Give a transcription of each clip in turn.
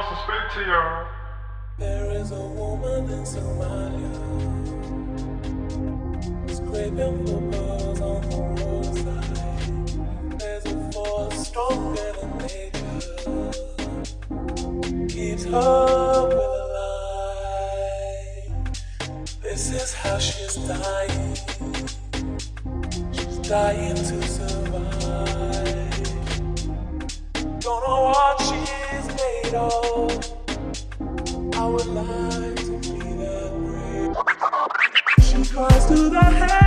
wants to speak to you. There is a woman in Somalia scraping for pearls on the roadside. There's a force stronger than nature, keeps her alive. This is how she's dying. She's dying to survive. Don't know what she's I would like to be. She cries to the heaven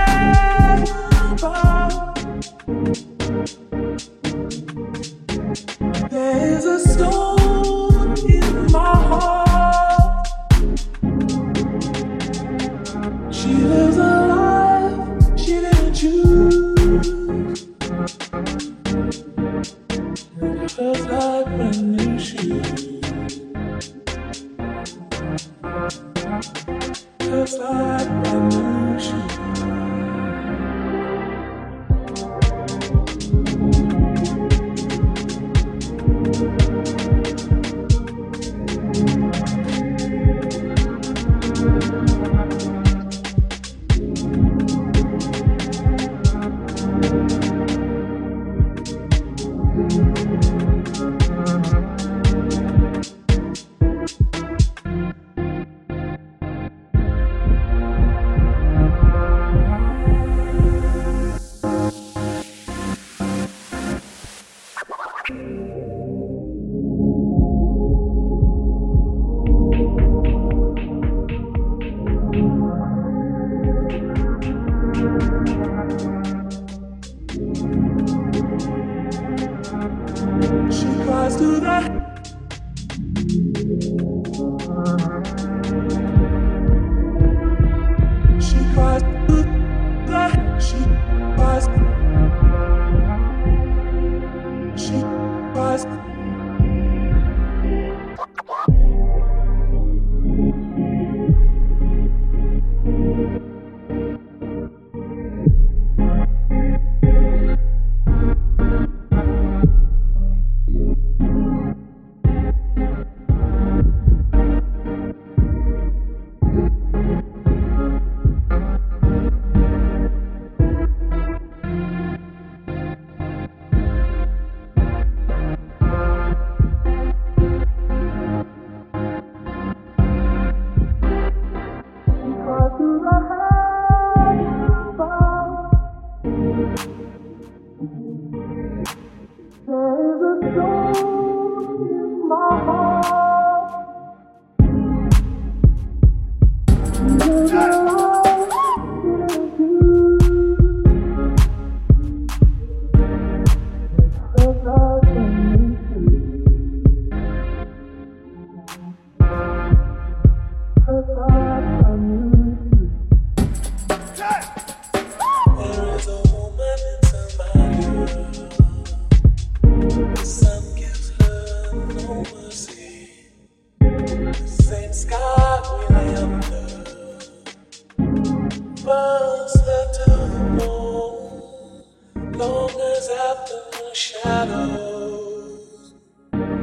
shadows,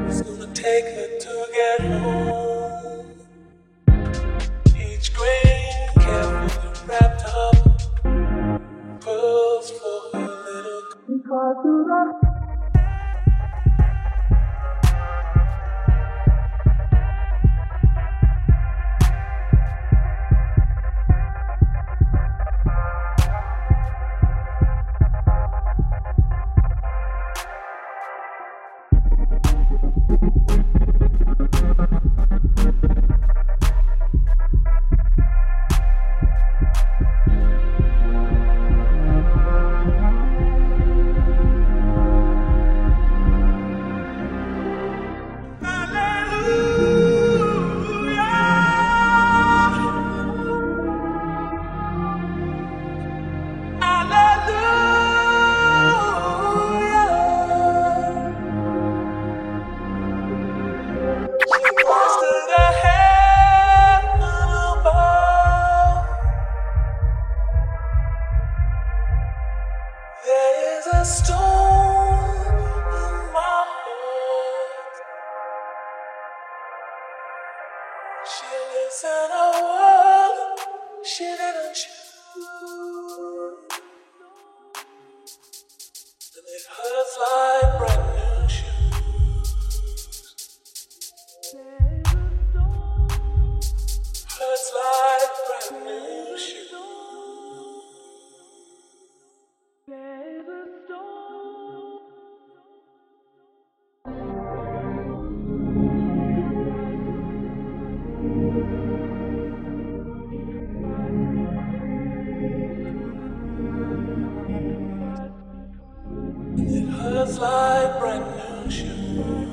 it's gonna take her to get home. In a world she didn't choose. Brand new